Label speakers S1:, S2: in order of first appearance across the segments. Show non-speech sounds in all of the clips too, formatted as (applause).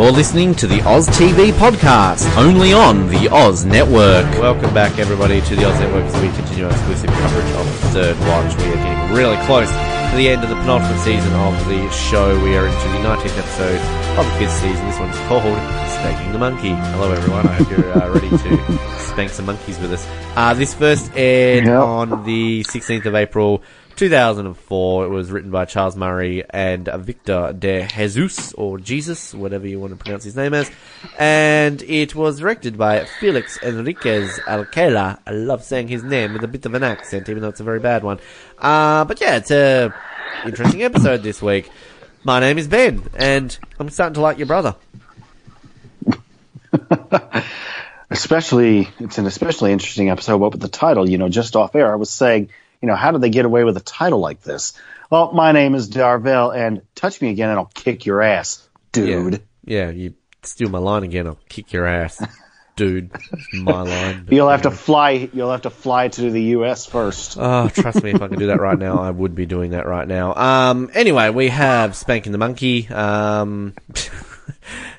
S1: You're listening to the Oz TV podcast, only on the Oz Network. Welcome back, everybody, to the Oz Network as we continue our exclusive coverage of Third Watch. We are getting really close to the end of the penultimate season of the show. We are into the 19th episode of the fifth season. This one's called Spanking the Monkey. Hello, everyone. I hope you're uh, ready to spank some monkeys with us. Uh, this first aired
S2: Yep.
S1: on the 16th of April 2004. It was written by Charles Murray and Victor de Jesus, or Jesus, whatever you want to pronounce his name as. And it was directed by Felix Enriquez Alcala. I love saying his name with a bit of an accent, even though it's a very bad one. Uh, but yeah, it's a interesting episode this week. My name is Ben, and I'm starting to like your brother. (laughs)
S2: especially it's an especially interesting episode what with the title you know just off air i was saying you know how did they get away with a title like this well my name is darvell and touch me again and i'll kick your ass dude
S1: Yeah, yeah you steal my line again, I'll kick your ass. Dude, my (laughs) line.
S2: you'll have to fly you'll have to fly to the us first
S1: Oh, (laughs) trust me, if I could do that right now, I would be doing that right now. Um, anyway, we have Spanking the Monkey. Um, (laughs)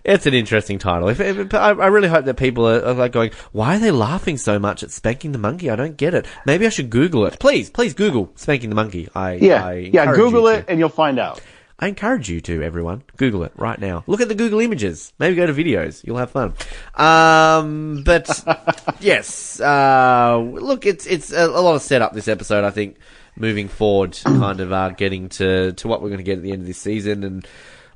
S1: it's an interesting title. If, if, I, I really hope that people are, are like going, why are they laughing so much at Spanking the Monkey? I don't get it. Maybe I should Google it. Please, please Google Spanking the Monkey. I,
S2: yeah
S1: I
S2: yeah google it
S1: to.
S2: and you'll find out
S1: I encourage you to, everyone. Google it right now. Look at the Google images. Maybe go to videos. You'll have fun. Um, but (laughs) yes, uh, look, it's, it's a, a lot of setup this episode, I think, moving forward, kind of, uh, getting to, to what we're going to get at the end of this season. And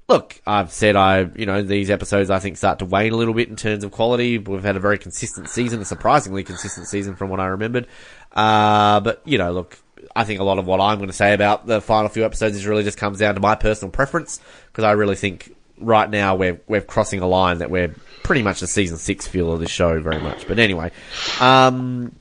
S1: look, I've said I, you know, these episodes I think start to wane a little bit in terms of quality. We've had a very consistent season, a surprisingly consistent season from what I remembered. Uh, but, you know, look, I think a lot of what I'm going to say about the final few episodes is really just comes down to my personal preference because I really think right now we're we're crossing a line that we're pretty much the season six feel of the show very much. But anyway, um,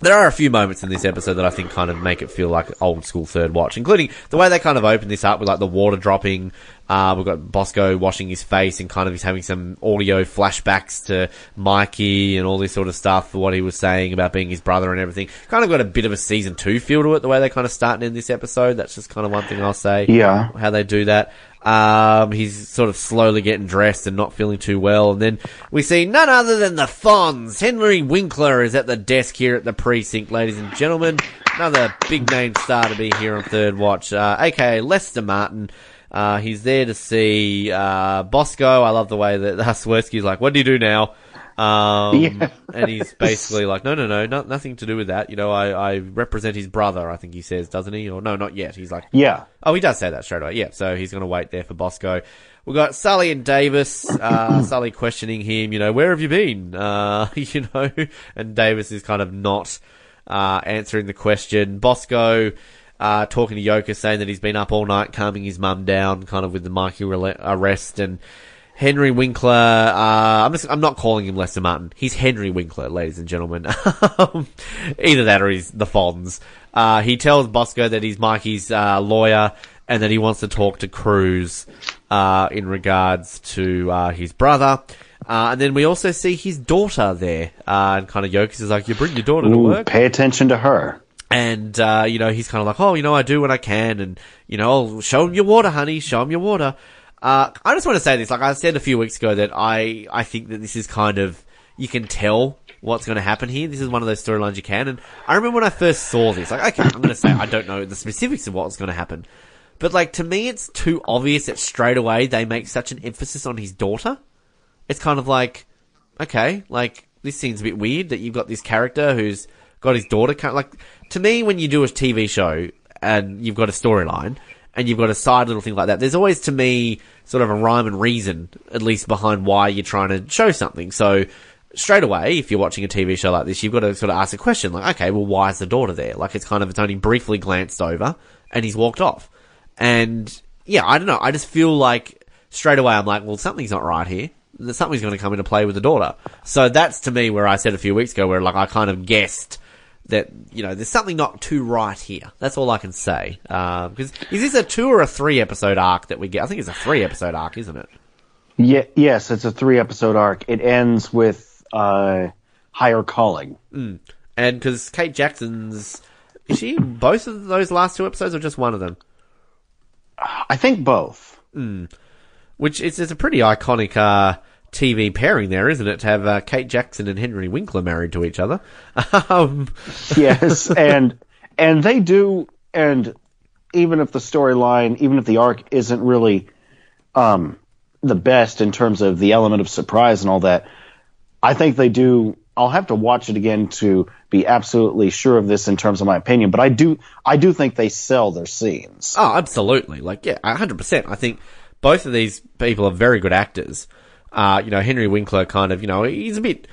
S1: there are a few moments in this episode that I think kind of make it feel like old school third watch, including the way they kind of open this up with like the water dropping. Uh, we've got Bosco washing his face and kind of he's having some audio flashbacks to Mikey and all this sort of stuff for what he was saying about being his brother and everything. Kind of got a bit of a season two feel to it, the way they kind of start and end this episode. That's just kind of one thing I'll say.
S2: Yeah.
S1: How they do that. Um, he's sort of slowly getting dressed and not feeling too well. And then we see none other than the Fonz. Henry Winkler is at the desk here at the precinct, ladies and gentlemen. Another big name star to be here on Third Watch, uh, aka Lester Martin. Uh, he's there to see, uh, Bosco. I love the way (laughs) that Swersky's like, what do you do now? Um,
S2: Yeah.
S1: and he's basically like, no, no, no, not, nothing to do with that. You know, I, I represent his brother, I think he says, doesn't he? Or no, not yet. He's like,
S2: yeah
S1: Oh, he does say that straight away. Yeah, so he's going to wait there for Bosco. We've got Sully and Davis. Uh, (coughs) Sully questioning him, you know, where have you been? Uh, (laughs) you know, and Davis is kind of not uh, answering the question. Bosco uh, talking to Yoka, saying that he's been up all night calming his mum down, kind of with the Mikey arrest and. Henry Winkler, uh, I'm just, I'm not calling him Lester Martin. He's Henry Winkler, ladies and gentlemen. Um, (laughs) Either that or he's the Fonz. Uh, he tells Bosco that he's Mikey's, uh, lawyer and that he wants to talk to Cruz, uh, in regards to, uh, his brother. Uh, and then we also see his daughter there, uh, and kind of Yokas is like, you bring your daughter to work?
S2: pay attention to her
S1: And, uh, you know, he's kind of like, oh, you know, I do when I can. And, you know, I'll show him your water, honey. Show him your water. Uh, I just want to say this. Like I said a few weeks ago that I, I think that this is kind of, you can tell what's going to happen here. This is one of those storylines you can. And I remember when I first saw this, like, okay, I'm going to say I don't know the specifics of what's going to happen. But like, to me, it's too obvious that straight away they make such an emphasis on his daughter. It's kind of like, okay, like this seems a bit weird that you've got this character who's got his daughter. kind Like to me, when you do a TV show and you've got a storyline and you've got a side little thing like that, there's always to me sort of a rhyme and reason, at least behind why you're trying to show something. So straight away, if you're watching a TV show like this, you've got to sort of ask a question like, okay, well, why is the daughter there? Like it's kind of it's only briefly glanced over and he's walked off. And yeah, I don't know. I just feel like straight away I'm like, well, something's not right here. Something's going to come into play with the daughter. So that's to me where I said a few weeks ago where like I kind of guessed that, you know, there's something not too right here. That's all I can say. Um, cause is this a two or a three episode arc that we get? I think it's a three episode arc, isn't it?
S2: yeah, yes it's a three episode arc it ends with uh higher calling
S1: And because Kate Jackson's, is she in both of those last two episodes or just one of them?
S2: i think both
S1: which is, is a pretty iconic uh, TV pairing there, isn't it? To have uh, Kate Jackson and Henry Winkler married to each other. (laughs) um,
S2: yes, (laughs) and and they do, and even if the storyline, even if the arc isn't really um, the best in terms of the element of surprise and all that, I think they do. I'll have to watch it again to be absolutely sure of this in terms of my opinion, but I do, I do think they sell their scenes.
S1: Oh, absolutely. Like, yeah, hundred percent. I think both of these people are very good actors. Uh, you know, Henry Winkler kind of, you know, he's a bit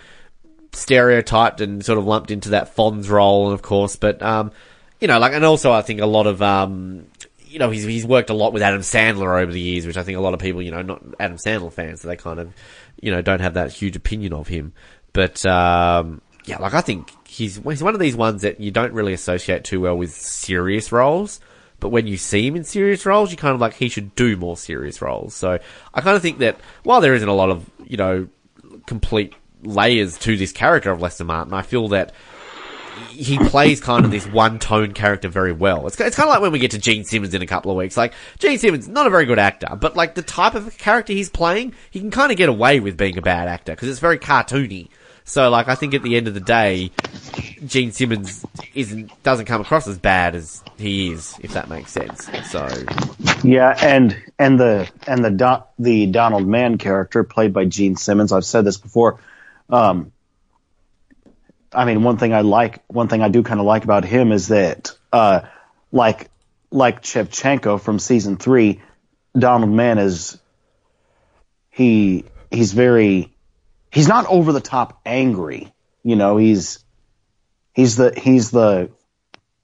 S1: stereotyped and sort of lumped into that Fonz role, of course, but, um, you know, like, and also I think a lot of, um, you know, he's, he's worked a lot with Adam Sandler over the years, which I think a lot of people, you know, not Adam Sandler fans, so they kind of, you know, don't have that huge opinion of him. But, um, yeah, like I think he's, he's one of these ones that you don't really associate too well with serious roles. But when you see him in serious roles, you kind of like, he should do more serious roles. So I kind of think that while there isn't a lot of, you know, complete layers to this character of Lester Martin, I feel that he plays kind of this one tone character very well. It's, it's kind of like when we get to Gene Simmons in a couple of weeks. Like, Gene Simmons, not a very good actor, but like the type of character he's playing, he can kind of get away with being a bad actor because it's very cartoony. So like, I think at the end of the day, Gene Simmons isn't, doesn't come across as bad as he is, if that makes sense. So.
S2: Yeah, and and the and the Do- the Donald Mann character played by Gene Simmons. I've said this before. Um, I mean, one thing I like, one thing I do kind of like about him is that, uh, like like Chevchenko from season three, Donald Mann is he he's very he's not over the top angry. You know, he's he's the he's the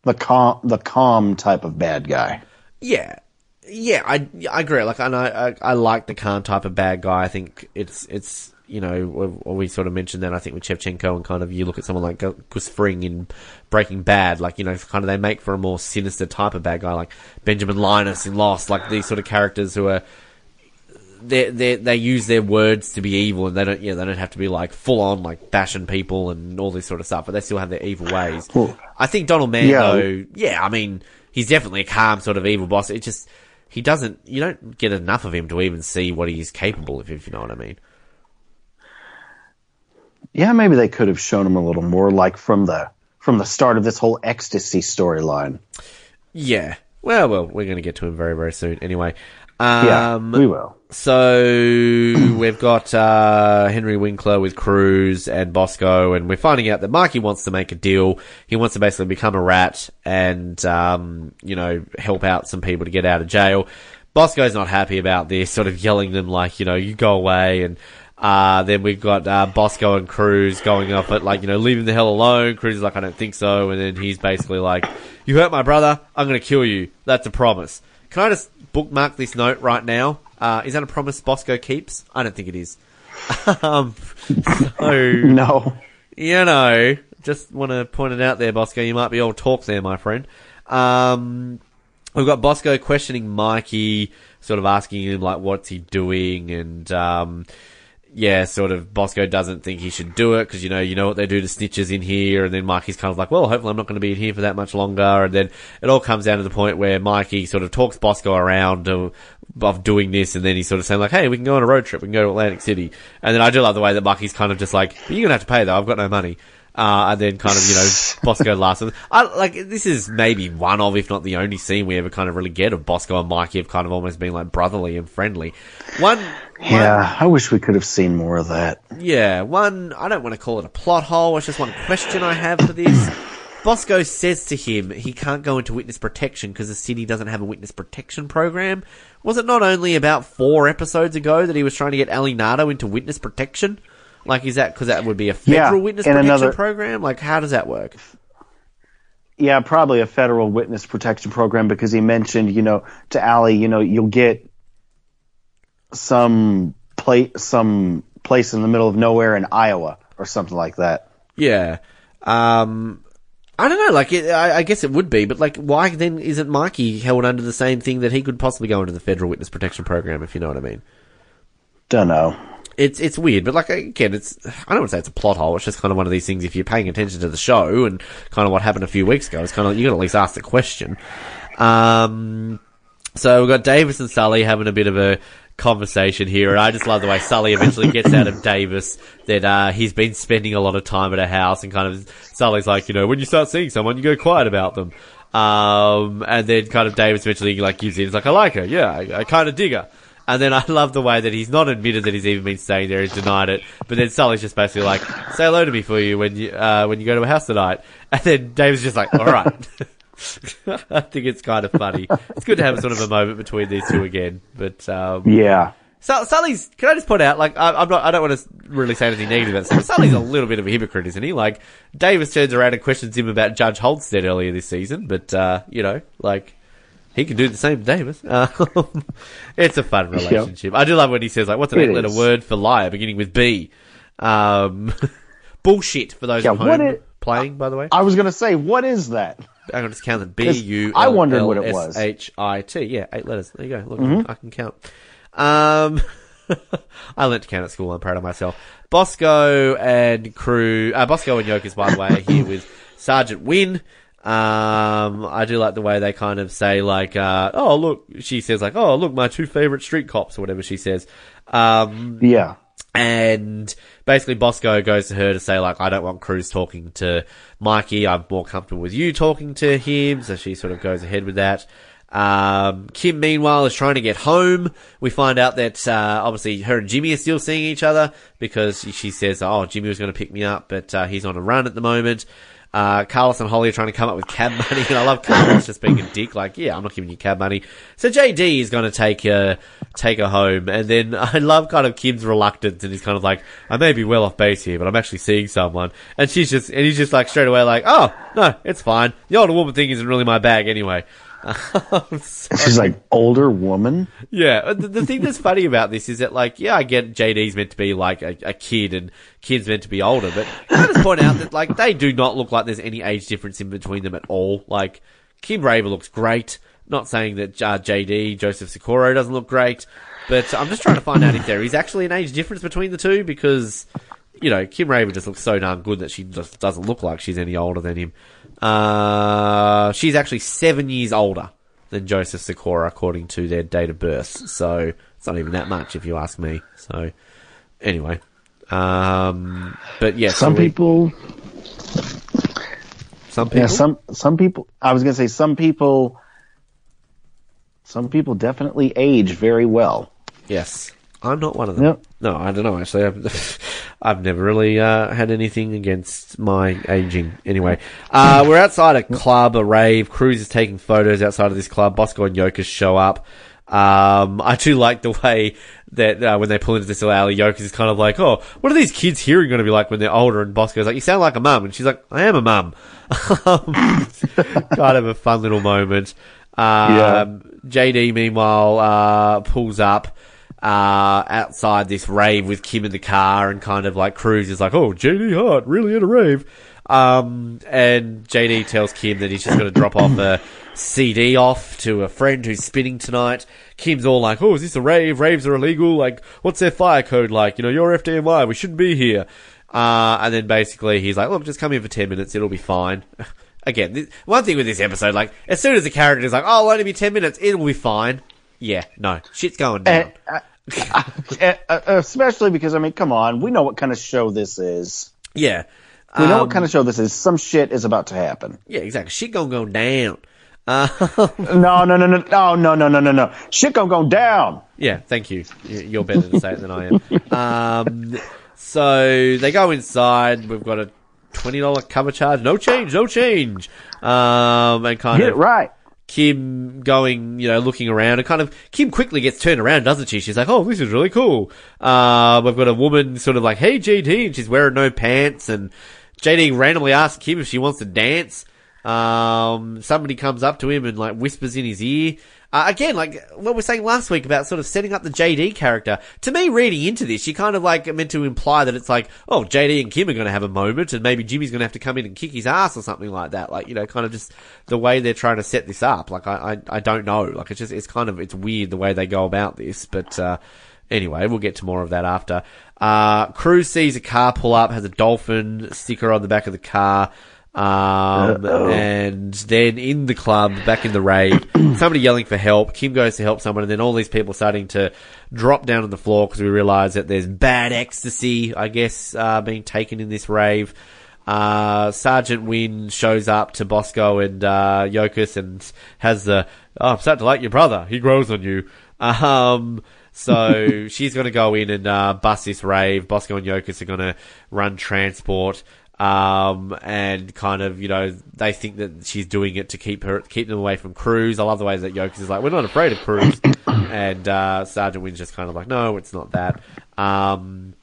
S2: the calm the calm type of bad guy.
S1: Yeah. Yeah, I, I agree. Like, and I, I, I like the calm type of bad guy. I think it's, it's, you know, we, we sort of mentioned that I think with Chevchenko and kind of you look at someone like Gus Fring in Breaking Bad, like, you know, kind of they make for a more sinister type of bad guy, like Benjamin Linus in Lost, like these sort of characters who are, they they they use their words to be evil, and they don't yeah they don't have to be like full on like bashing people and all this sort of stuff, but they still have their evil ways.
S2: Well,
S1: I think Donald Mann
S2: yeah.
S1: though, yeah, I mean he's definitely a calm sort of evil boss. It just he doesn't you don't get enough of him to even see what he is capable of, if you know what I mean.
S2: Yeah, maybe they could have shown him a little more, like from the from the start of this whole ecstasy storyline.
S1: Yeah. Well, well, we're going to get to him very, very soon. Anyway,
S2: Yeah,
S1: um,
S2: we will.
S1: So we've got uh, Henry Winkler with Cruz and Bosco, and we're finding out that Mikey wants to make a deal. He wants to basically become a rat and um, you know help out some people to get out of jail. Bosco's not happy about this, sort of yelling them like you know you go away and. Uh, then we've got, uh, Bosco and Cruz going off at like, you know, leave him the hell alone. Cruz is like, I don't think so. And then he's basically like, you hurt my brother, I'm gonna kill you. That's a promise. Can I just bookmark this note right now? Uh, is that a promise Bosco keeps? I don't think it is. (laughs) um, so, (laughs)
S2: No.
S1: you know, just want to point it out there, Bosco. You might be all talk there, my friend. Um, we've got Bosco questioning Mikey, sort of asking him like, what's he doing, and um, yeah, sort of Bosco doesn't think he should do it because you know you know what they do to snitches in here, and then Mikey's kind of like, well, hopefully I'm not going to be in here for that much longer, and then it all comes down to the point where Mikey sort of talks Bosco around of, doing this, and then he's sort of saying like, hey, we can go on a road trip, we can go to Atlantic City, and then I do love the way that Mikey's kind of just like, you're gonna have to pay though, I've got no money. Uh, and then kind of, you know, Bosco laughs. I, like, this is maybe one of, if not the only scene we ever kind of really get of Bosco and Mikey have kind of almost been like brotherly and friendly. One,
S2: Yeah, I wish we could have seen more of that.
S1: yeah, one, I don't want to call it a plot hole, it's just one question I have for this. (clears throat) Bosco says to him he can't go into witness protection because the city doesn't have a witness protection program. Was it not only about four episodes ago that he was trying to get Ali Nardo into witness protection? Like, is that because that would be a
S2: Yeah,
S1: federal witness protection
S2: another-
S1: program? Like, how does that work?
S2: Yeah, probably a federal witness protection program because he mentioned, you know, to Ali, you know, you'll get some place, some place in the middle of nowhere in Iowa or something like that.
S1: Yeah. Um, I don't know, like, it, I, I guess it would be, but like, why then isn't Mikey held under the same thing that he could possibly go into the federal witness protection program, if you know what I mean?
S2: Don't know.
S1: It's it's weird, but like again, it's I don't want to say it's a plot hole. It's just kind of one of these things. If you're paying attention to the show and kind of what happened a few weeks ago, it's kind of you got to at least ask the question. Um, so we've got Davis and Sully having a bit of a conversation here, and I just love the way Sully eventually gets out of Davis that uh, he's been spending a lot of time at her house, and kind of Sully's like, you know, when you start seeing someone, you go quiet about them. Um, and then kind of Davis eventually like gives in. He's like, I like her. Yeah, I, I kind of dig her. And then I love the way that he's not admitted that he's even been staying there. He's denied it. But then Sully's just basically like, say hello to me for you when you, uh, when you go to a house tonight. (laughs) And then David's just like, alright. (laughs) I think it's kind of funny. It's good to have sort of a moment between these two again. But, um,
S2: Yeah.
S1: Su- Sully's, can I just point out, like, I, I'm not, I don't want to really say anything negative about Sully. Sully's a little bit of a hypocrite, isn't he? Like, Davis turns around and questions him about Judge Holstead earlier this season, but, uh, you know, like, he can do the same to Davis. Um, (laughs) (laughs) it's a fun relationship. I do love when he says, like, what's an
S2: It
S1: eight letter word for liar beginning with B? Um, (laughs) bullshit for those
S2: Yeah,
S1: at home
S2: it-
S1: playing, by the way.
S2: I was gonna say, what is that?
S1: I'm going to just count them. B U
S2: I wondered what it was.
S1: H I T. Yeah, eight letters. There you go. Look,
S2: Mm-hmm.
S1: I can count. Um, I learnt to count at school. I'm proud of myself. Bosco and crew. Uh, Bosco and Yokas, by the way, are here with Sergeant Wynn. Um, I do like the way they kind of say like, uh, oh look, she says like, oh look, my two favorite street cops or whatever she says. Um,
S2: Yeah.
S1: and basically Bosco goes to her to say like, I don't want Cruz talking to Mikey. I'm more comfortable with you talking to him. So she sort of goes ahead with that. Um, Kim meanwhile is trying to get home. We find out that, uh, obviously her and Jimmy are still seeing each other because she says, oh, Jimmy was going to pick me up, but, uh, he's on a run at the moment. Uh, Carlos and Holly are trying to come up with cab (laughs) money, and I love Carlos just being a dick, like, yeah, I'm not giving you cab money. So JD is going to take her, take her home, and then (laughs) I love kind of Kim's reluctance, and he's kind of like, I may be well off base here, but I'm actually seeing someone, and she's just, and he's just like straight away like, oh, no, it's fine. The older woman thing isn't really my bag anyway. (laughs)
S2: She's like older woman.
S1: yeah, the, the thing that's funny about this is that, like, yeah, I get JD's meant to be like a, a kid and kid's meant to be older, but I just point out that, like, they do not look like there's any age difference in between them at all. Like, Kim Raver looks great. Not saying that uh, JD, Joseph Sikora, doesn't look great, but I'm just trying to find out if there is actually an age difference between the two because, you know, Kim Raver just looks so darn good that she just doesn't look like she's any older than him. Uh, she's actually seven years older than Joseph Sikora according to their date of birth. So it's not even that much if you ask me. So anyway. Um, but yeah,
S2: Some
S1: so we-
S2: people,
S1: some people,
S2: yeah, some some people. I was gonna say some people. Some people definitely age very well.
S1: yes. I'm not one of them.
S2: Yep.
S1: No, I don't know. Actually, I've, (laughs) I've never really uh, had anything against my aging. Anyway, uh, we're outside a club, a rave. Cruz is taking photos outside of this club. Bosco and Yokas show up. Um, I do like the way that uh, when they pull into this little alley, Yokas is kind of like, "Oh, what are these kids here going to be like when they're older?" And Bosco's like, "You sound like a mum," and she's like, "I am a mum." Um, (laughs) kind of a fun little moment. Um, JD, meanwhile, uh, pulls up uh, outside this rave with Kim in the car and kind of like Cruz is like, oh, JD Hart, really at a rave. Um, and JD tells Kim that he's just going to drop off a CD off to a friend who's spinning tonight. Kim's all like, oh, is this a rave? Raves are illegal. Like, what's their fire code like? You know, you're FDNY. We shouldn't be here. Uh, and then basically he's like, look, just come here for 10 minutes. It'll be fine. (laughs) Again, this, one thing with this episode, like, as soon as the character is like, oh, it'll only be 10 minutes, it'll be fine. Yeah, no, shit's going down.
S2: Uh, uh, uh, (laughs) especially because I mean, come on, we know what kind of show this is.
S1: yeah.
S2: We know
S1: Um,
S2: what kind of show this is. Some shit is about to happen.
S1: Yeah, exactly. Shit gonna go down. Uh, (laughs)
S2: No, no, no, no, no, no, no, no, no, no. Shit gonna go down.
S1: yeah, thank you. You- You're better to say it than I am. Um, so they go inside. We've got a twenty dollar cover charge. No change. No change. Um, and kind
S2: Get
S1: of
S2: it right.
S1: Kim going, you know, looking around and kind of, Kim quickly gets turned around, doesn't she? She's like, oh, this is really cool. Uh, we've got a woman sort of like, hey, JD, and she's wearing no pants and JD randomly asks Kim if she wants to dance. Um, somebody comes up to him and like whispers in his ear. Uh, again, like what we were saying last week about sort of setting up the JD character. To me, reading into this, you kind of like meant to imply that it's like, oh, JD and Kim are going to have a moment, and maybe Jimmy's going to have to come in and kick his ass or something like that. Like, you know, kind of just the way they're trying to set this up. Like, I, I, I don't know. Like, it's just, it's kind of, it's weird the way they go about this, but, uh, Anyway, we'll get to more of that after. Uh, Cruz sees a car pull up, has a dolphin sticker on the back of the car. Um, and then in the club, back in the rave, (clears throat) somebody yelling for help. Kim goes to help someone, and then all these people starting to drop down on the floor because we realise that there's bad ecstasy, I guess, uh, being taken in this rave. Uh, Sergeant Wynn shows up to Bosco and uh, Yokas and has the, oh, I'm starting to like your brother. He grows on you. Um, so (laughs) she's going to go in and uh, bust this rave. Bosco and Yokas are going to run transport. Um, and kind of, you know, they think that she's doing it to keep her, keep them away from Cruz. I love the way that Yokas is like, we're not afraid of Cruz. (coughs) and, uh, Sergeant Wynn's just kind of like, no, it's not that. Um,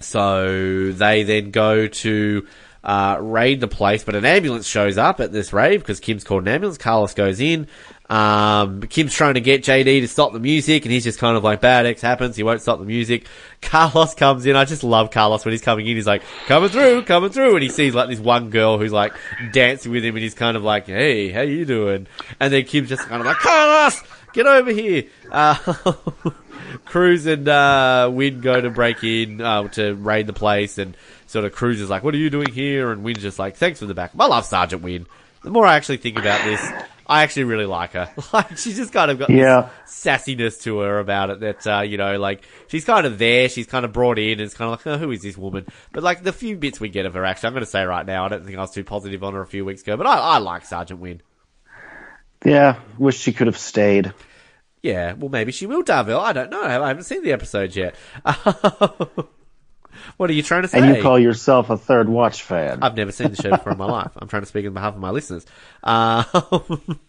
S1: so they then go to, uh, raid the place, but an ambulance shows up at this rave because Kim's called an ambulance. Carlos goes in. Um, Kim's trying to get JD to stop the music, and he's just kind of like, bad X happens, he won't stop the music. Carlos comes in, I just love Carlos when he's coming in, he's like, coming through, coming through, and he sees like this one girl who's like dancing with him, and he's kind of like, hey, how you doing? And then Kim's just kind of like, Carlos, get over here. Uh, (laughs) Cruz and, uh, Wynn go to break in, uh, to raid the place, and sort of Cruz is like, what are you doing here? And Wynn's just like, thanks for the back. I love Sergeant Wynn. The more I actually think about this, I actually really like her. (laughs) Like she's just kind of got
S2: Yeah.
S1: this sassiness to her about it that uh, you know, like she's kind of there. She's kind of brought in. And it's kind of like, oh, who is this woman? But like the few bits we get of her, actually, I'm going to say right now, I don't think I was too positive on her a few weeks ago, but I, I like Sergeant Wynn.
S2: Yeah, wish she could have stayed.
S1: Yeah, well, maybe she will, Darville. I don't know. I haven't seen the episodes yet. (laughs) what are you trying to say?
S2: And you call yourself a third watch fan.
S1: I've never seen the show before in my life. I'm trying to speak on behalf of my listeners. Um,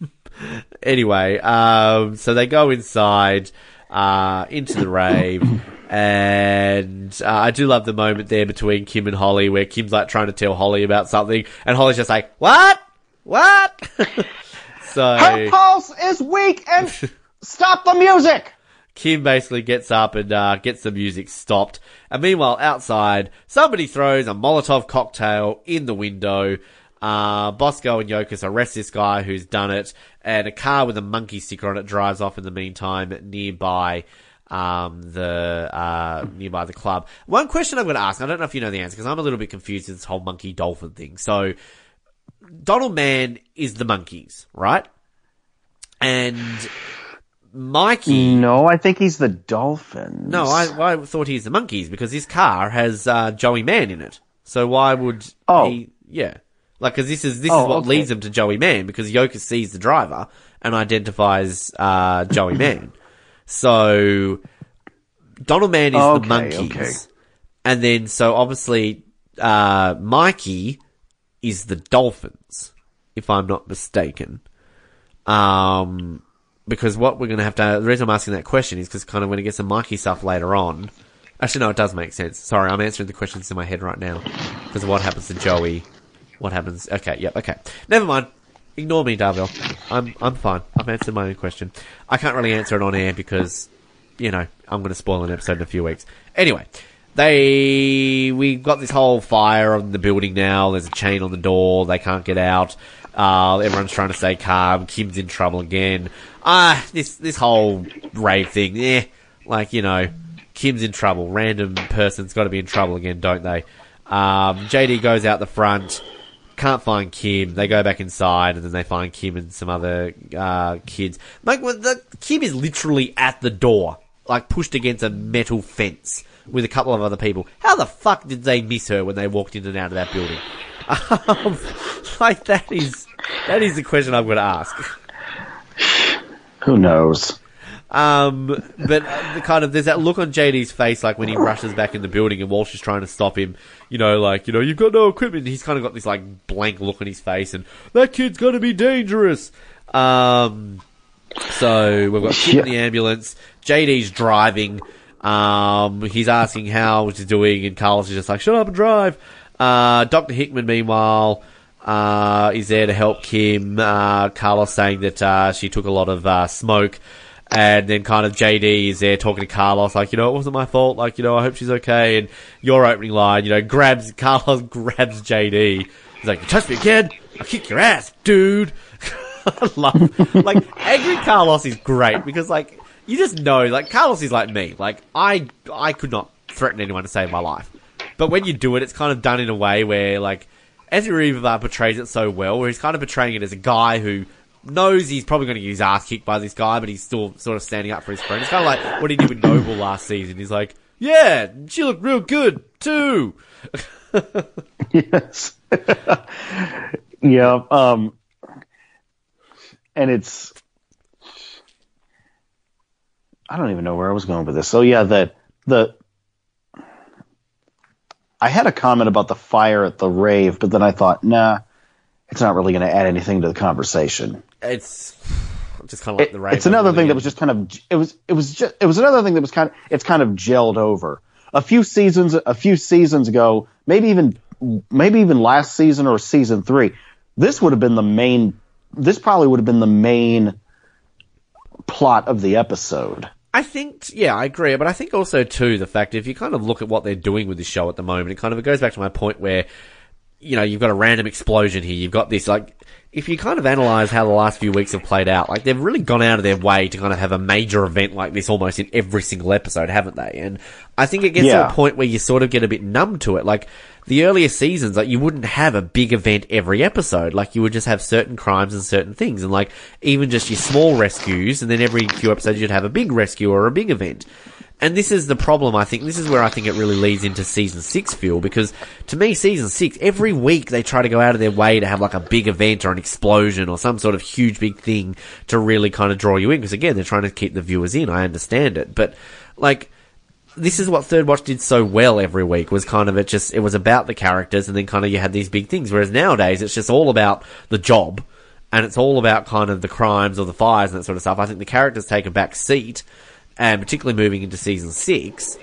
S1: (laughs) anyway, um, so they go inside, uh, into the rave, and uh, I do love the moment there between Kim and Holly where Kim's like trying to tell Holly about something, and Holly's just like, what? What? (laughs) so.
S2: Her pulse is weak and (laughs) stop the music!
S1: Kim basically gets up and uh, gets the music stopped. And meanwhile, outside, somebody throws a Molotov cocktail in the window. Uh, Bosco and Yokas arrest this guy who's done it, and a car with a monkey sticker on it drives off in the meantime nearby um, the uh, nearby the club. One question I'm going to ask, I don't know if you know the answer because I'm a little bit confused with this whole monkey dolphin thing. So, Donald Mann is the monkeys, right? And Mikey.
S2: No, I think he's the Dolphins.
S1: No, I, I thought he's the monkeys because his car has uh, Joey Mann in it. So why would
S2: Oh.
S1: he? Yeah, like because this is this
S2: Oh,
S1: is what
S2: okay.
S1: leads him to Joey Mann because Yoka sees the driver and identifies uh, Joey (laughs) Man. So Donald Mann is
S2: Okay,
S1: the monkeys,
S2: okay.
S1: and then so obviously uh, Mikey is the Dolphins, if I'm not mistaken. Um, because what we're going to have to, the reason I'm asking that question is because kind of when it gets to Mikey stuff later on. Actually, no, it does make sense. Sorry, I'm answering the questions in my head right now because what happens to Joey. What happens? Okay, yep, okay. Never mind. Ignore me, Darville. I'm I'm fine. I've answered my own question. I can't really answer it on air because, you know, I'm going to spoil an episode in a few weeks. Anyway, they we got this whole fire on the building now. There's a chain on the door. They can't get out. Uh, everyone's trying to stay calm. Kim's in trouble again. Ah, this this whole rave thing. Eh, like you know, Kim's in trouble. Random person's got to be in trouble again, don't they? Um, JD goes out the front. Can't find Kim. They go back inside, and then they find Kim and some other uh, kids. Like, well, the, Kim is literally at the door, like pushed against a metal fence with a couple of other people. How the fuck did they miss her when they walked in and out of that building? (laughs) Um, like that is that is the question I'm going to ask.
S2: Who knows?
S1: Um, but uh, the kind of there's that look on JD's face, like when he rushes back in the building and Walsh is trying to stop him. You know, like you know, you've got no equipment. He's kind of got this like blank look on his face, and that kid's gonna be dangerous. Um, so we've got Kid in the ambulance. JD's driving. Um, he's asking how he's doing, and Carlos is just like, "Shut up and drive." Uh, Doctor Hickman, meanwhile, uh, is there to help Kim. Uh, Carlos saying that uh, she took a lot of uh, smoke. And then kind of JD is there talking to Carlos, like, you know, it wasn't my fault, like, you know, I hope she's okay. And your opening line, you know, grabs, (laughs) Carlos grabs JD. He's like, you touch me again, I'll kick your ass, dude. (laughs) I love, like, angry Carlos is great because, like, you just know, like, Carlos is like me. Like, I, I could not threaten anyone to save my life. But when you do it, it's kind of done in a way where, like, Anthony Ruivivar portrays it so well, where he's kind of portraying it as a guy who knows he's probably going to get his ass kicked by this guy, but he's still sort of standing up for his friend. It's kind of like what he did with Noble last season. He's like, yeah, she looked real good too.
S2: yes. (laughs) yeah. Um, and it's, I don't even know where I was going with this. So yeah, the, the, I had a comment about the fire at the rave, but then I thought, nah, it's not really going to add anything to the conversation.
S1: It's just kind of like
S2: It-
S1: the rave.
S2: it's another thing that was just kind of it was it was just it was another thing that was kind of it's kind of gelled over a few seasons a few seasons ago maybe even maybe even last season or season three this would have been the main this probably would have been the main plot of the episode
S1: I think, yeah, I agree, but I think also too the fact if you kind of look at what they're doing with this show at the moment, it kind of it goes back to my point where, you know, you've got a random explosion here. You've got this like, if you kind of analyze how the last few weeks have played out, like they've really gone out of their way to kind of have a major event like this almost in every single episode, haven't they? And I think it gets to a point where you sort of get a bit numb to it. Like the earlier seasons, like you wouldn't have a big event every episode. Like you would just have certain crimes and certain things, and like even just your small rescues, and then every few episodes you'd have a big rescue or a big event. And this is the problem, I think. This is where I think it really leads into season six, Phil, because to me, season six, every week they try to go out of their way to have like a big event or an explosion or some sort of huge big thing to really kind of draw you in. Because again, they're trying to keep the viewers in. I understand it. But like, this is what Third Watch did so well every week was kind of it just, it was about the characters and then kind of you had these big things. Whereas nowadays it's just all about the job and it's all about kind of the crimes or the fires and that sort of stuff. I think the characters take a back seat and particularly moving into season six.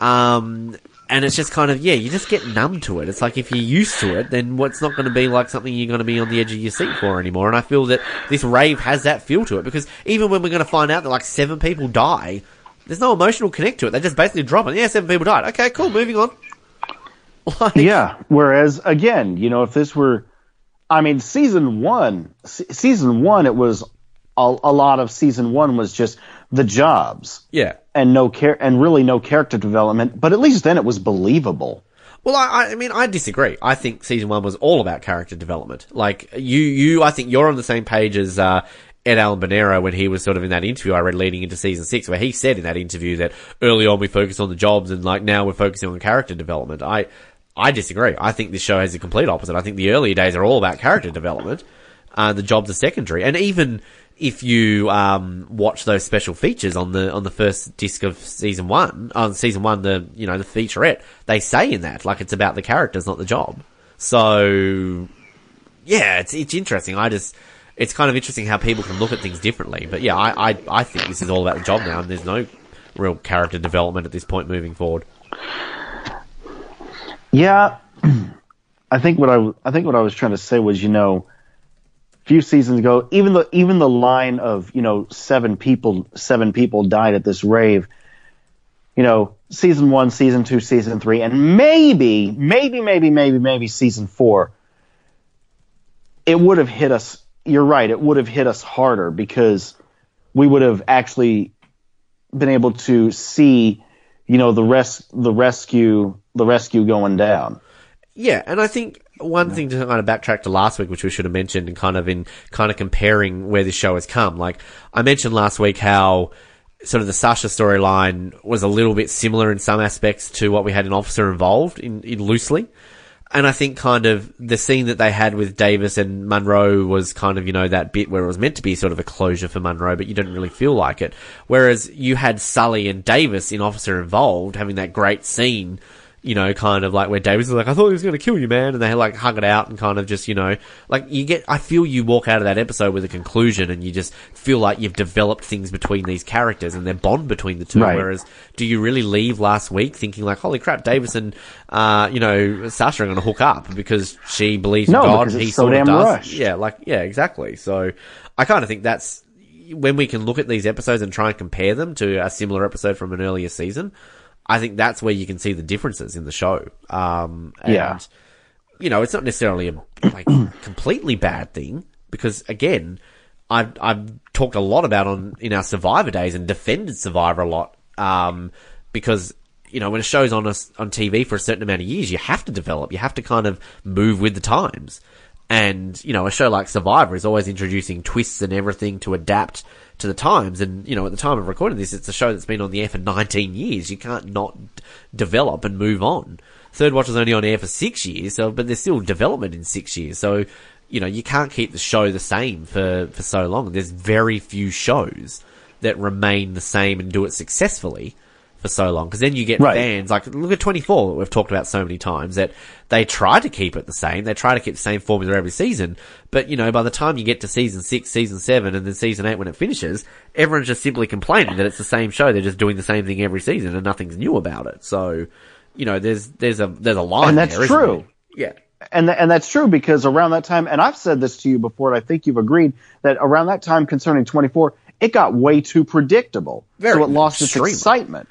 S1: Um, and it's just kind of, yeah, you just get numb to it. It's like if you're used to it, then what's not going to be like something you're going to be on the edge of your seat for anymore. And I feel that this rave has that feel to it because even when we're going to find out that like seven people die, there's no emotional connect to it. They just basically drop it. Yeah, seven people died. Okay, cool, moving on. (laughs) Like,
S2: yeah whereas again you know if this were i mean season one se- season one it was a, a lot of season one was just the jobs
S1: yeah.
S2: and no care and really no character development but at least then it was believable
S1: Well, I, I- mean, I disagree. I think season one was all about character development. Like you, you, I think you're on the same page as uh, Ed Allen Bernero when he was sort of in that interview I read leading into season six, where he said in that interview that early on we focused on the jobs and like now we're focusing on character development. I, I disagree. I think this show has the complete opposite. I think the earlier days are all about character development. Uh, the jobs are secondary, and even if you um, watch those special features on the on the first disc of season one, on season one, the you know the featurette, they say in that like it's about the characters, not the job. So yeah, it's it's interesting. I just it's kind of interesting how people can look at things differently. But yeah, I I, I think this is all about the job now, and there's no real character development at this point moving forward.
S2: Yeah, (clears throat) I think what I I think what I was trying to say was, you know, a few seasons ago, even the even the line of you know seven people seven people died at this rave, you know, season one, season two, season three, and maybe maybe maybe maybe maybe season four, it would have hit us. You're right, it would have hit us harder because we would have actually been able to see, you know, the res the rescue the rescue going down.
S1: Yeah, and I think one thing to kind of backtrack to last week, which we should have mentioned, and kind of in kind of comparing where this show has come. Like I mentioned last week, how sort of the Sasha storyline was a little bit similar in some aspects to what we had in Officer Involved in, in loosely. And I think kind of the scene that they had with Davis and Monroe was kind of, you know, that bit where it was meant to be sort of a closure for Monroe, but you didn't really feel like it. Whereas you had Sully and Davis in Officer Involved having that great scene, you know, kind of like where Davis is like, I thought he was going to kill you, man. And they like hug it out and kind of just, you know, like you get, I feel you walk out of that episode with a conclusion and you just feel like you've developed things between these characters and their bond between the two.
S2: Right.
S1: Whereas do you really leave last week thinking like, holy crap, Davis and, uh, you know, Sasha are going to hook up because she believes
S2: No,
S1: in God and he
S2: so
S1: sort of does.
S2: rushed.
S1: Yeah, like, yeah, exactly. So I kind of think that's, when we can look at these episodes and try and compare them to a similar episode from an earlier season, I think that's where you can see the differences in the show. Um, and,
S2: Yeah.
S1: you know, it's not necessarily a like (clears throat) completely bad thing because again, I've I've talked a lot about on in our Survivor days and defended Survivor a lot um, because you know, when a show's on us on TV for a certain amount of years, you have to develop. You have to kind of move with the times. And, you know, a show like Survivor is always introducing twists and everything to adapt to the times. And, you know, at the time of recording this, it's a show that's been on the air for 19 years. You can't not develop and move on. Third Watch was only on air for six years, so, but there's still development in six years. So, you know, you can't keep the show the same for, for so long. There's very few shows that remain the same and do it successfully for so long. Because then you get
S2: Right.
S1: fans like look at 24 that we've talked about so many times that they try to keep it the same. They try to keep the same formula every season. But you know, by the time you get to season six, season seven, and then season eight when it finishes, everyone's just simply complaining that it's the same show. They're just doing the same thing every season and nothing's new about it. So, you know, there's there's a there's a line
S2: And that's
S1: there,
S2: true.
S1: Yeah.
S2: and th- and that's true because around that time, and I've said this to you before, and I think you've agreed that around that time concerning 24, it got way too predictable,
S1: Very
S2: so it lost
S1: extremely.
S2: its excitement.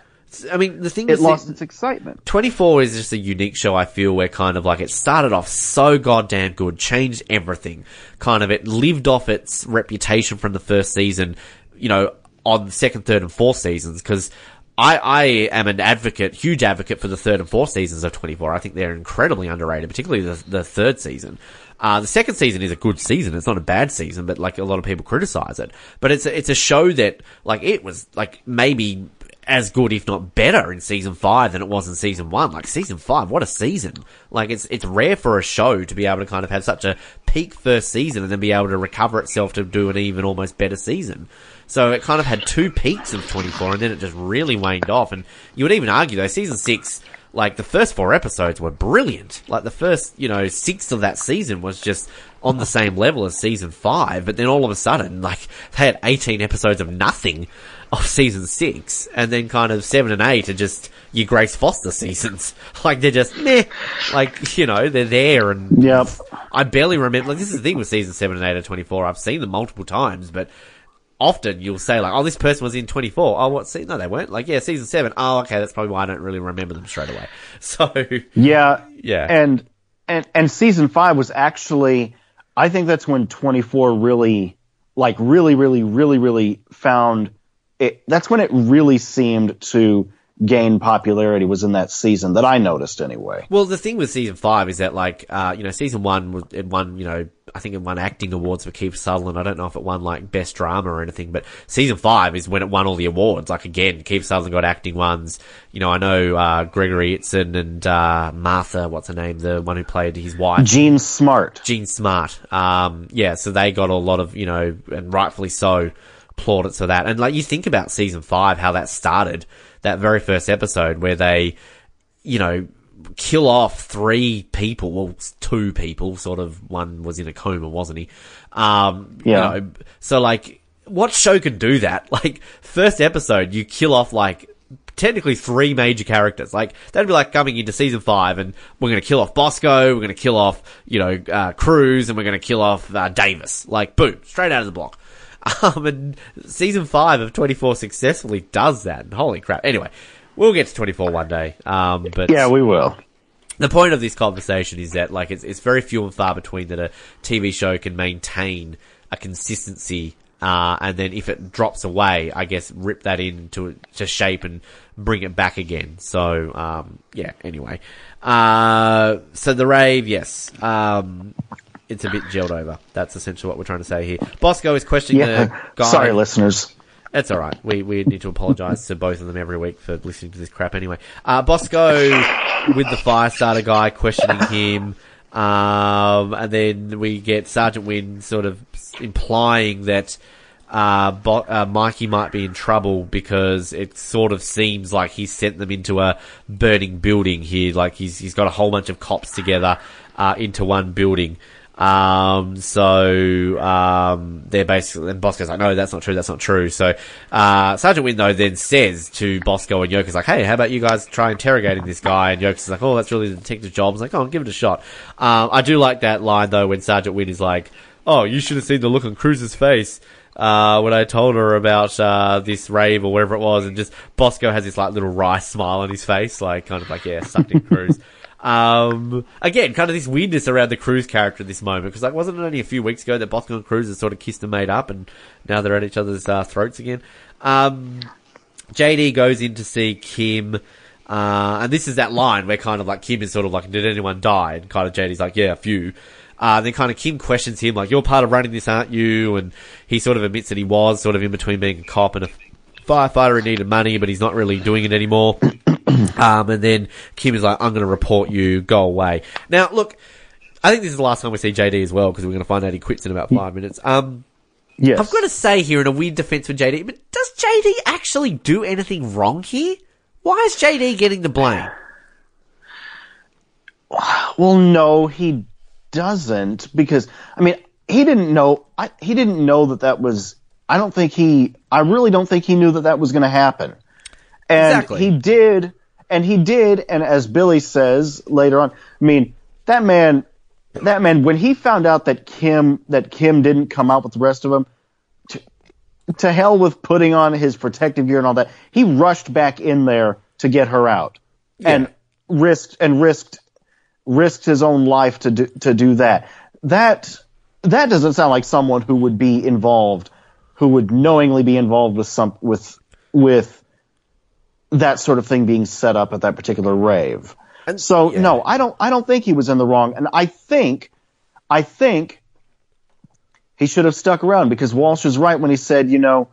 S1: I mean, the thing
S2: It
S1: is,
S2: lost its excitement.
S1: 24 is just a unique show, I feel, where kind of like it started off so goddamn good, changed everything. Kind of it lived off its reputation from the first season, you know, on the second, third, and fourth seasons, because I, I am an advocate, huge advocate for the third and fourth seasons of 24. I think they're incredibly underrated, particularly the, the third season. Uh, the second season is a good season. It's not a bad season, but like a lot of people criticize it. But it's a, it's a show that like it was like maybe as good, if not better, in season five than it was in season one. Like season five, what a season! Like it's it's rare for a show to be able to kind of have such a peak first season and then be able to recover itself to do an even almost better season. So it kind of had two peaks of 24 and then it just really waned off. And you would even argue though, season six, like the first four episodes were brilliant. Like the first, you know, sixth of that season was just on the same level as season five. But then all of a sudden, like they had 18 episodes of nothing of season six, and then kind of seven and eight are just your Grace Foster seasons. (laughs) Like they're just meh. Like you know they're there, and
S2: Yep.
S1: I barely remember. Like this is the thing with season seven and eight of twenty four. I've seen them multiple times, but often you'll say like, "Oh, this person was in twenty four. Oh, what? See, no, they weren't. Like, yeah, season seven. Oh, okay, that's probably why I don't really remember them straight away. (laughs) So
S2: Yeah,
S1: Yeah.
S2: and and and season five was actually, I think that's when 24 really, like, really, really, really, really found it. That's when it really seemed to gain popularity. Was in that season that I noticed anyway.
S1: Well, the thing with season five is that, like, uh, you know, season one was it won, you know, I think it won acting awards for Kiefer Sutherland. I don't know if it won like best drama or anything, but season five is when it won all the awards. Like again, Kiefer Sutherland got acting ones. You know, I know uh, Gregory Itzin and uh, Martha, what's her name, the one who played his wife.
S2: Jean Smart.
S1: Jean Smart. Um, yeah, so they got a lot of, you know, and rightfully so, plaudits for that. And like, you think about season five, how that started, that very first episode where they, you know, kill off three people, well, two people, sort of, one was in a coma, wasn't he? Um,
S2: Yeah.
S1: you know, so like, what show can do that? (laughs) Like, first episode, you kill off like, technically three major characters. Like, that'd be like coming into season five and we're gonna kill off Bosco, we're gonna kill off, you know, uh, Cruz, and we're gonna kill off, uh, Davis. Like, boom, straight out of the block. (laughs) Um, and season five of 24 successfully does that. And holy crap. Anyway, we'll get to 24 one day. Um, but
S2: Yeah, we will.
S1: the point of this conversation is that like it's it's very few and far between that a TV show can maintain a consistency uh, and then if it drops away, I guess rip that into to shape and bring it back again. So um, yeah. Anyway, uh, so the rave, yes, um, it's a bit gelled over. That's essentially what we're trying to say here. Bosco is questioning
S2: Yeah.
S1: the (laughs) guy.
S2: Sorry, listeners.
S1: That's all right. We we need to apologise to both of them every week for listening to this crap. Anyway, uh, Bosco with the Firestarter guy questioning him, um, and then we get Sergeant Wynn sort of implying that uh, Bo- uh, Mikey might be in trouble because it sort of seems like he sent them into a burning building here. Like he's he's got a whole bunch of cops together uh, into one building. Um, so, um, they're basically, and Bosco's like, no, that's not true, that's not true. So, uh, Sergeant though then says to Bosco and Yokas like, hey, how about you guys try interrogating this guy? And Yokas like, oh, that's really the detective's job. I was like, oh, give it a shot. Um, I do like that line though when Sergeant Wynn is like, oh, you should have seen the look on Cruz's face. Uh, when I told her about, uh, this rave or whatever it was, and just Bosco has this like little wry smile on his face, like kind of like, yeah, sucked in Cruz. (laughs) Um, again, kind of this weirdness around the Cruz character at this moment, because like, wasn't it only a few weeks ago that Bosco and Cruz had sort of kissed and made up, and now they're at each other's uh, throats again? Um, JD goes in to see Kim, Uh, and this is that line where kind of like Kim is sort of like, did anyone die? And kind of JD's like, yeah, a few. Uh, then kind of Kim questions him, like, you're part of running this, aren't you? And he sort of admits that he was sort of in between being a cop and a firefighter in need of money, but he's not really doing it anymore. (coughs) um, and then Kim is like, I'm going to report you, go away. Now, look, I think this is the last time we see JD as well, because we're going to find out he quits in about five minutes. Um,
S2: Yes.
S1: I've got to say here in a weird defense for JD, but does JD actually do anything wrong here? Why is JD getting the blame?
S2: Well, no, he doesn't because I mean he didn't know. I, he didn't know that that was. I don't think he. I really don't think he knew that that was going to happen. And
S1: Exactly.
S2: he did, and he did, and as Billy says later on, I mean that man, that man when he found out that Kim that Kim didn't come out with the rest of them. To, to hell with putting on his protective gear and all that. He rushed back in there to get her out, and risked and risked risked his own life to do, to do that. That that doesn't sound like someone who would be involved, who would knowingly be involved with some with with that sort of thing being set up at that particular rave.
S1: And-
S2: so
S1: yeah.
S2: no, I don't I don't think he was in the wrong, and I think I think he should have stuck around because Walsh was right when he said, you know,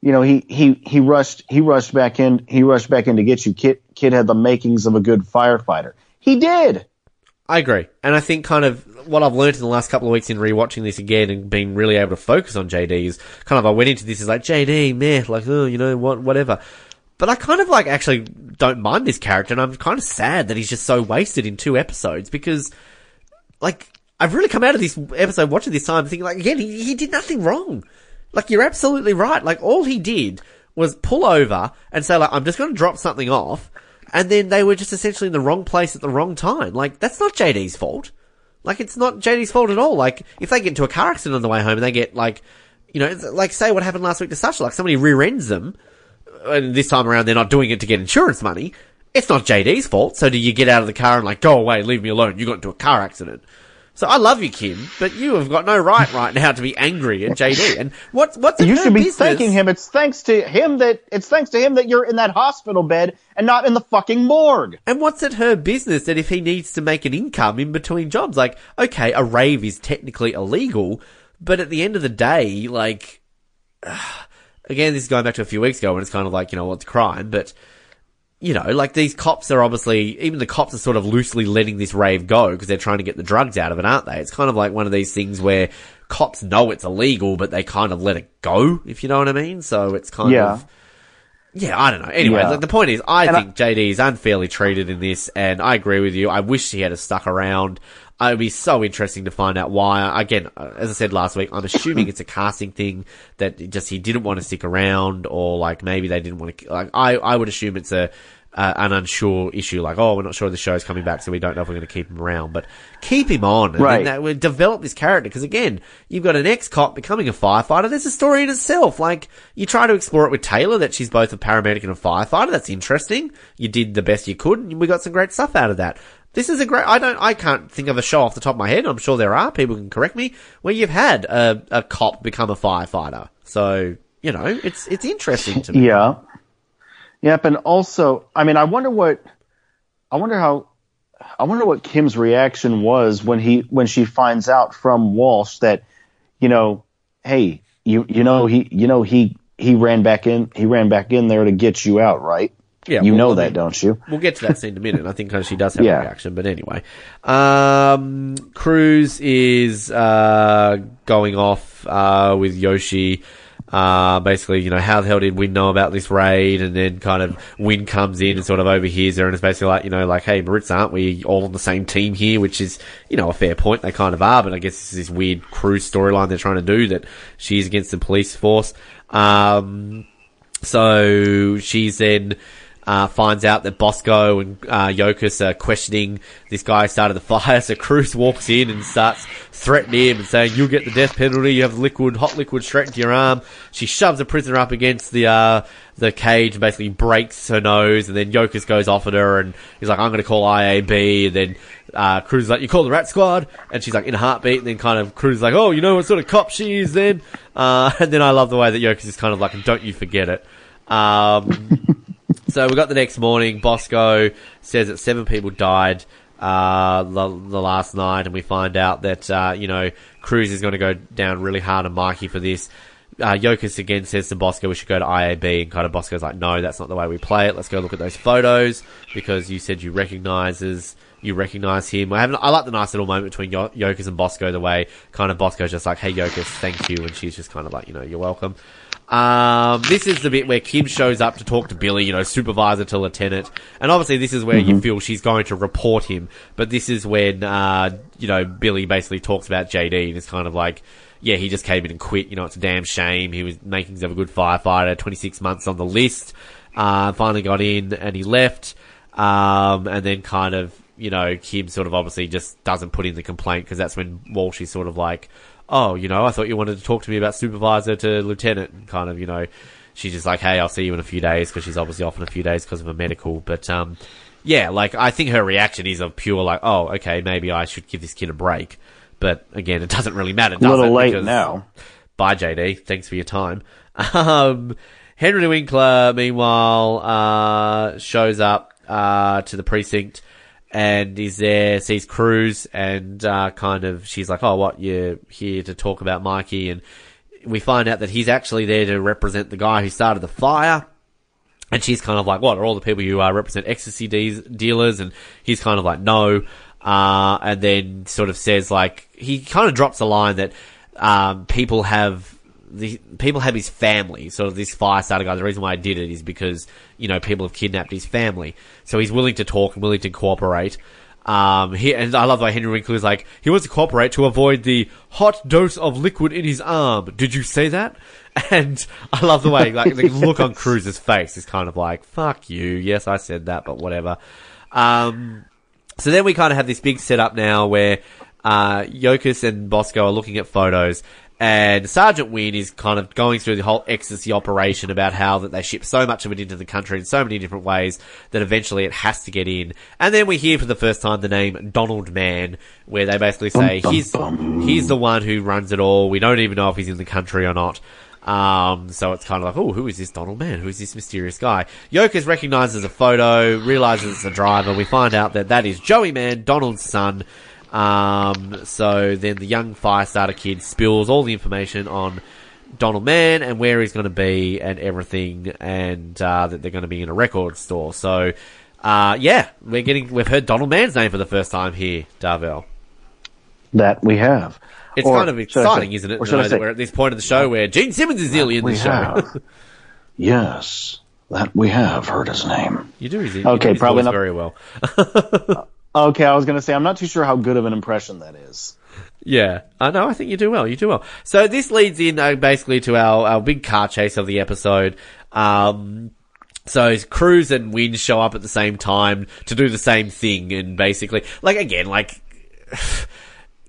S2: you know, he, he, he rushed, he rushed back in, he rushed back in to get you. Kid, kid had the makings of a good firefighter. He did.
S1: I agree. And I think kind of what I've learned in the last couple of weeks in rewatching this again and being really able to focus on JD is kind of I went into this as like JD, meh, like, oh, you know, what, whatever. But I kind of like actually don't mind this character and I'm kind of sad that he's just so wasted in two episodes because like I've really come out of this episode watching this time thinking like again he, he did nothing wrong. Like you're absolutely right. Like all he did was pull over and say like I'm just going to drop something off, and then they were just essentially in the wrong place at the wrong time. Like that's not JD's fault. Like it's not JD's fault at all. Like if they get into a car accident on the way home and they get like, you know, like say what happened last week to Sasha, like somebody rear ends them, and this time around they're not doing it to get insurance money. It's not JD's fault. So do you get out of the car and like go away, leave me alone? You got into a car accident. So I love you, Kim, but you have got no right right now to be angry at JD. And what's what's in
S2: You should be
S1: business?
S2: thanking him. It's thanks to him that, it's thanks to him that you're in that hospital bed and not in the fucking morgue.
S1: And what's it her business that if he needs to make an income in between jobs? Like, okay, a rave is technically illegal, but at the end of the day, like, (sighs) again, this is going back to a few weeks ago when it's kind of like, you know, what's crime, but, you know, like these cops are obviously, even the cops are sort of loosely letting this rave go because they're trying to get the drugs out of it, aren't they? It's kind of like one of these things where cops know it's illegal, but they kind of let it go, if you know what I mean. So it's kind
S2: Yeah.
S1: of, yeah, I don't know. Anyway,
S2: Yeah.
S1: like, the point is, I
S2: And I-
S1: think JD is unfairly treated in this, and I agree with you. I wish he had stuck around. Uh, It'd be so interesting to find out why. Again, uh, as I said last week, I'm assuming it's a casting thing that it just he didn't want to stick around, or like maybe they didn't want to. Like I, I would assume it's a uh, an unsure issue. Like, oh, we're not sure the show's coming back, so we don't know if we're going to keep him around. But keep him on, and
S2: Right.
S1: that would develop this character. Because again, you've got an ex cop becoming a firefighter. There's a story in itself. Like you try to explore it with Taylor that she's both a paramedic and a firefighter. That's interesting. You did the best you could, and we got some great stuff out of that. This is a great. I don't. I can't think of a show off the top of my head. I'm sure there are. People can correct me. Where you've had a, a cop become a firefighter. So you know, it's it's interesting to me.
S2: Yeah. Yep. And also, I mean, I wonder what, I wonder how, I wonder what Kim's reaction was when he, when she finds out from Walsh that, you know, hey, you, you know, he, you know, he, he ran back in, he ran back in there to get you out, right?
S1: Yeah,
S2: You
S1: well,
S2: know that, don't you?
S1: We'll get to that scene in a minute. I think she does have (laughs)
S2: Yeah.
S1: a reaction, but anyway. Um, Cruz is, uh, going off, uh, with Yoshi. Uh, basically, you know, how the hell did Wynn know about this raid? And then kind of Wynn comes in and sort of overhears her and it's basically like, you know, like, hey, Maritza, aren't we all on the same team here? Which is, you know, a fair point. They kind of are, but I guess this is this weird crew storyline they're trying to do that she's against the police force. Um, so she's then uh, finds out that Bosco and uh, Yokas are questioning this guy who started the fire. (laughs) So Cruz walks in and starts threatening him and saying, "You'll get the death penalty. You have liquid, hot liquid straight into your arm." She shoves a prisoner up against the uh, the cage and basically breaks her nose. And then Yokas goes off at her and he's like, "I'm going to call IAB." And then uh, Cruz is like, "You call the Rat Squad?" And she's like, "In a heartbeat." And then kind of Cruz is like, "Oh, you know what sort of cop she is?" Then, uh, (laughs) and then I love the way that Yokas is kind of like, "Don't you forget it." Um, (laughs) So we got the next morning. Bosco says that seven people died uh, the, the last night, and we find out that uh, you know Cruz is going to go down really hard on Mikey for this. Uh, Yokas again says to Bosco we should go to IAB, and kind of Bosco's like, no, that's not the way we play it. Let's go look at those photos because you said you recognizes you recognize him. I I like the nice little moment between Yo- Yokas and Bosco, the way kind of Bosco's just like, hey Yokas, thank you, and she's just kind of like, you know, you're welcome. Um, this is the bit where Kim shows up to talk to Billy, you know, supervisor to lieutenant. And obviously this is where you feel she's going to report him. But this is when, uh, you know, Billy basically talks about JD and it's kind of like, yeah, he just came in and quit. You know, it's a damn shame. He was making himself a good firefighter, 26 months on the list. Uh, finally got in and he left. Um, and then kind of, you know, Kim sort of obviously just doesn't put in the complaint because that's when Walsh is sort of like, oh, you know, I thought you wanted to talk to me about supervisor to lieutenant, and kind of, you know, she's just like, hey, I'll see you in a few days because she's obviously off in a few days because of a medical. But um, yeah, like I think her reaction is of pure like, oh, okay, maybe I should give this kid a break. But again, it doesn't really matter. Does
S2: A little
S1: it?
S2: late
S1: Because-
S2: now.
S1: Bye, JD. Thanks for your time. (laughs) Um, Henry Winkler, meanwhile, uh, shows up uh, to the precinct and is there, sees Cruz, and uh, kind of, she's like, "Oh, what? You're here to talk about Mikey?" And we find out that he's actually there to represent the guy who started the fire. And she's kind of like, what are all the people who uh, represent ecstasy de- dealers? And he's kind of like, no. Uh, and then sort of says like, he kind of drops a line that, um, people have, the, people have his family. Sort of this fire starter guy. The reason why I did it is because, you know, people have kidnapped his family. So he's willing to talk and willing to cooperate. Um, he, and I love the way Henry Winkler is like, he wants to cooperate to avoid the hot dose of liquid in his arm. Did you say that? (laughs) And I love the way, like, the look on Cruz's face is kind of like, fuck you. Yes, I said that, but whatever. Um, so then we kind of have this big setup now where, uh, and Bosco are looking at photos and Sergeant Wynn is kind of going through the whole ecstasy operation about how that they ship so much of it into the country in so many different ways that eventually it has to get in. And then we hear for the first time the name Donald Mann, where they basically say
S2: Bum,
S1: he's
S2: bum.
S1: he's the one who runs it all. We don't even know if he's in the country or not. Um, so it's kind of like, oh, who is this Donald Mann? Who is this mysterious guy? Yokas recognizes a photo, realizes it's a driver. We find out that that is Joey Mann, Donald's son. Um, so then the young Firestarter kid spills all the information on Donald Mann and where he's going to be and everything, and uh, that they're going to be in a record store. So, uh, yeah, we're getting we've heard Donald Mann's name for the first time here, Darvell.
S2: That we have.
S1: It's
S2: Or
S1: kind of exciting,
S2: say-
S1: isn't it?
S2: Or
S1: to
S2: should
S1: know
S2: say,
S1: we're at this point of the show where Gene Simmons is nearly in the show. (laughs)
S2: yes, that we have heard his name.
S1: you do you
S2: Okay,
S1: do
S2: probably not-
S1: very well. (laughs)
S2: Okay, I was going to say I'm not too sure how good of an impression that is.
S1: Yeah, I know. I think you do well. You do well. So this leads in uh, basically to our, our big car chase of the episode. Um, so Cruz and Wynn show up at the same time to do the same thing, and basically, like again, like. (sighs)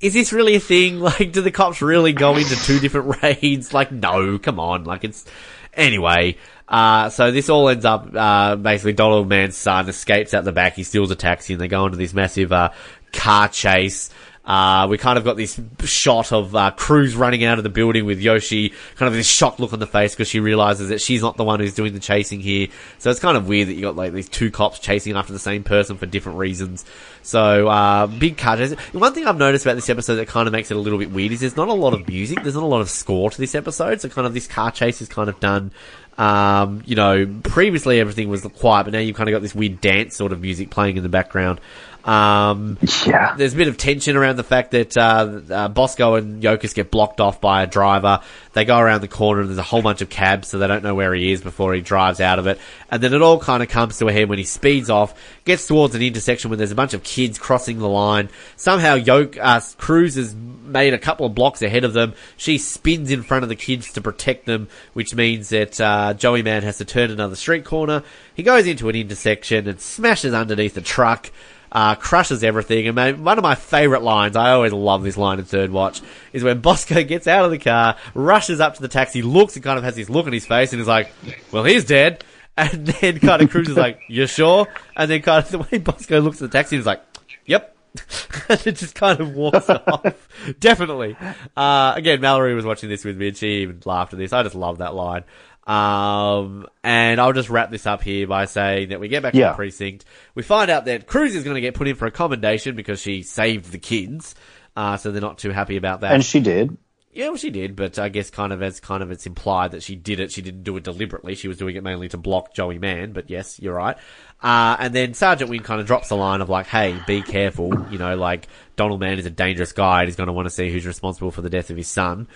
S1: Is this really a thing? (laughs) Like, do the cops really go into two different (laughs) raids? Like, no, come on. Like, it's, anyway, uh, so this all ends up, uh, basically Donald Mann's son escapes out the back, he steals a taxi, and they go into this massive, uh, car chase. Uh, we kind of got this shot of uh, Cruz running out of the building with Yoshi, kind of this shocked look on the face because she realizes that she's not the one who's doing the chasing here. So it's kind of weird that you got like these two cops chasing after the same person for different reasons. So uh, big car chase. One thing I've noticed about this episode that kind of makes it a little bit weird is there's not a lot of music. There's not a lot of score to this episode. So kind of this car chase is kind of done. Um, you know, previously everything was quiet, but now you've kind of got this weird dance sort of music playing in the background. Um,
S2: Yeah.
S1: there's a bit of tension around the fact that uh, uh, Bosco and Yokas get blocked off by a driver. They go around the corner and there's a whole bunch of cabs, so they don't know where he is before he drives out of it. And then it all kind of comes to a head when he speeds off, gets towards an intersection where there's a bunch of kids crossing the line. Somehow Yoke, uh, Cruz has made a couple of blocks ahead of them. She spins in front of the kids to protect them, which means that uh, Joey Mann has to turn another street corner. He goes into an intersection and smashes underneath a truck uh, crushes everything. And one of my favourite lines, I always love this line in Third Watch, is when Bosco gets out of the car, rushes up to the taxi, looks and kind of has this look on his face and is like, well, he's dead. (laughs) And then kind of Cruz is like, you sure? And then kind of (laughs) the way Bosco looks at the taxi is like, yep, (laughs) and it just kind of walks off. Definitely. Uh, again, Mallory was watching this with me and she even laughed at this. I just love that line. Um, and I'll just wrap this up here by saying that we get back to the precinct. We find out that Cruz is going to get put in for a commendation because she saved the kids. Uh, so they're not too happy about that.
S2: And she did.
S1: Yeah, well, she did, but I guess kind of as kind of it's implied that she did it. She didn't do it deliberately. She was doing it mainly to block Joey Mann. But yes, you're right. Uh, and then Sergeant Wynn kind of drops the line of like, "Hey, be careful." You know, like Donald Mann is a dangerous guy. and He's going to want to see who's responsible for the death of his son.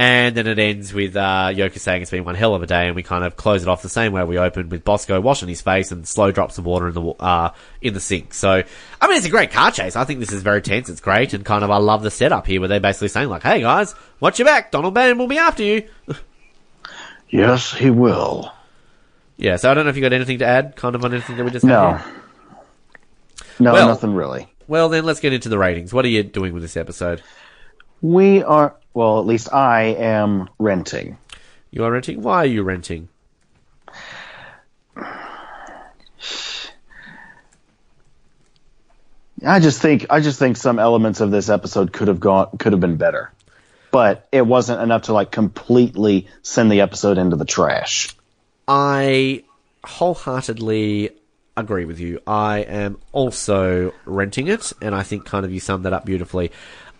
S1: And then it ends with uh, Yoka saying it's been one hell of a day, and we kind of close it off the same way we opened with Bosco washing his face and slow drops of water in the uh, in the sink. So, I mean, it's a great car chase. I think this is very tense. It's great, and kind of I love the setup here where they're basically saying like, "Hey guys, watch your back. Donald Mann will be after you." (laughs)
S2: Yes, he will.
S1: yeah. So I don't know if you got anything to add, kind of on anything that we just had
S2: No.
S1: here?
S2: No,
S1: Well-
S2: nothing really.
S1: Well, then let's get into the ratings. What are you doing with this episode?
S2: We are, well, at least I am renting.
S1: You are renting. Why are you renting?
S2: I just think I just think some elements of this episode could have gone could have been better. But it wasn't enough to like completely send the episode into the trash.
S1: I wholeheartedly agree with you. I am also renting it, and I think kind of you summed that up beautifully.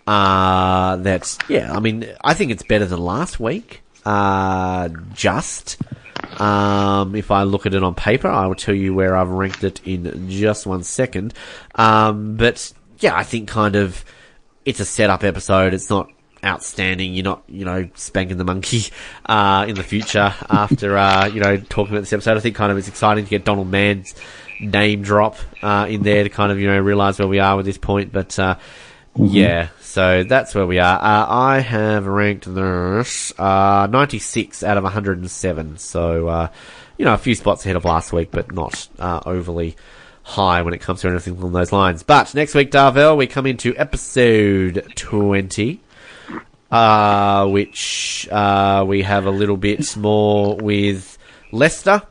S1: Uh, that's, yeah, I mean, I think it's better than last week. Uh, just. Um, if I look at it on paper, I will tell you where I've ranked it in just one second. Um, but yeah, I think kind of it's a setup episode. It's not outstanding. You're not, you know, spanking the monkey (laughs) uh, in the future after, uh, you know, talking about this episode. I think kind of it's exciting to get Donald Mann's name drop uh, in there to kind of, you know, realize where we are with this point. But uh, yeah, so that's where we are. Uh, I have ranked this uh, 96 out of 107. So, uh, you know, a few spots ahead of last week, but not uh, overly high when it comes to anything along those lines. But next week, Darvel, we come into episode 20 uh, which uh, we have a little bit more with Lester.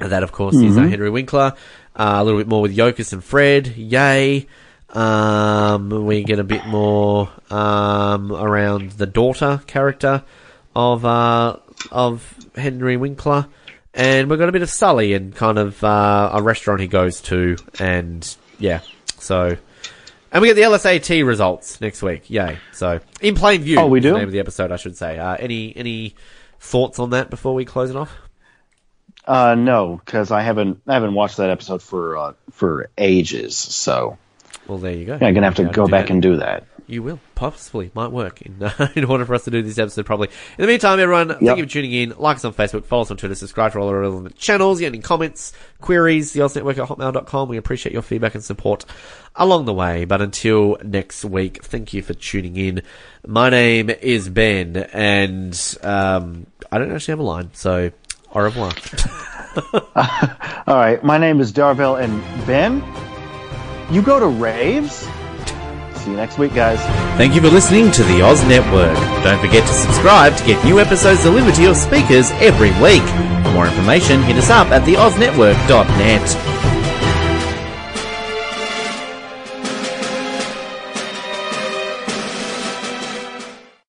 S1: And that, of course, is uh, Henry Winkler. Uh, a little bit more with Yokas and Fred. Yay. Um, we get a bit more um, around the daughter character of uh, of Henry Winkler, and we've got a bit of Sully and kind of uh, a restaurant he goes to, and yeah, so and we get the LSAT results next week. Yay! So in plain view.
S2: Oh, we
S1: is the
S2: do?
S1: name of the episode, I should say. Uh, any any thoughts on that before we close it off?
S2: Uh, no, because I haven't I haven't watched that episode for uh, for ages. So
S1: Well, there you go.
S2: I'm gonna have to go back
S1: that.
S2: and do that.
S1: You will possibly might work in (laughs) in order for us to do this episode properly. In the meantime, everyone, thank you for tuning in. Like us on Facebook, follow us on Twitter, subscribe to all our relevant channels. You any comments, queries? The Network at hotmail.com. We appreciate your feedback and support along the way. But until next week, thank you for tuning in. My name is Ben, and um, I don't actually have a line, so au revoir. (laughs) (laughs)
S2: All right, my name is Darvell and Ben. You go to raves. See you next week, guys.
S1: Thank you for listening to the Oz Network. Don't forget to subscribe to get new episodes delivered to your speakers every week. For more information, hit us up at theoznetwork.net.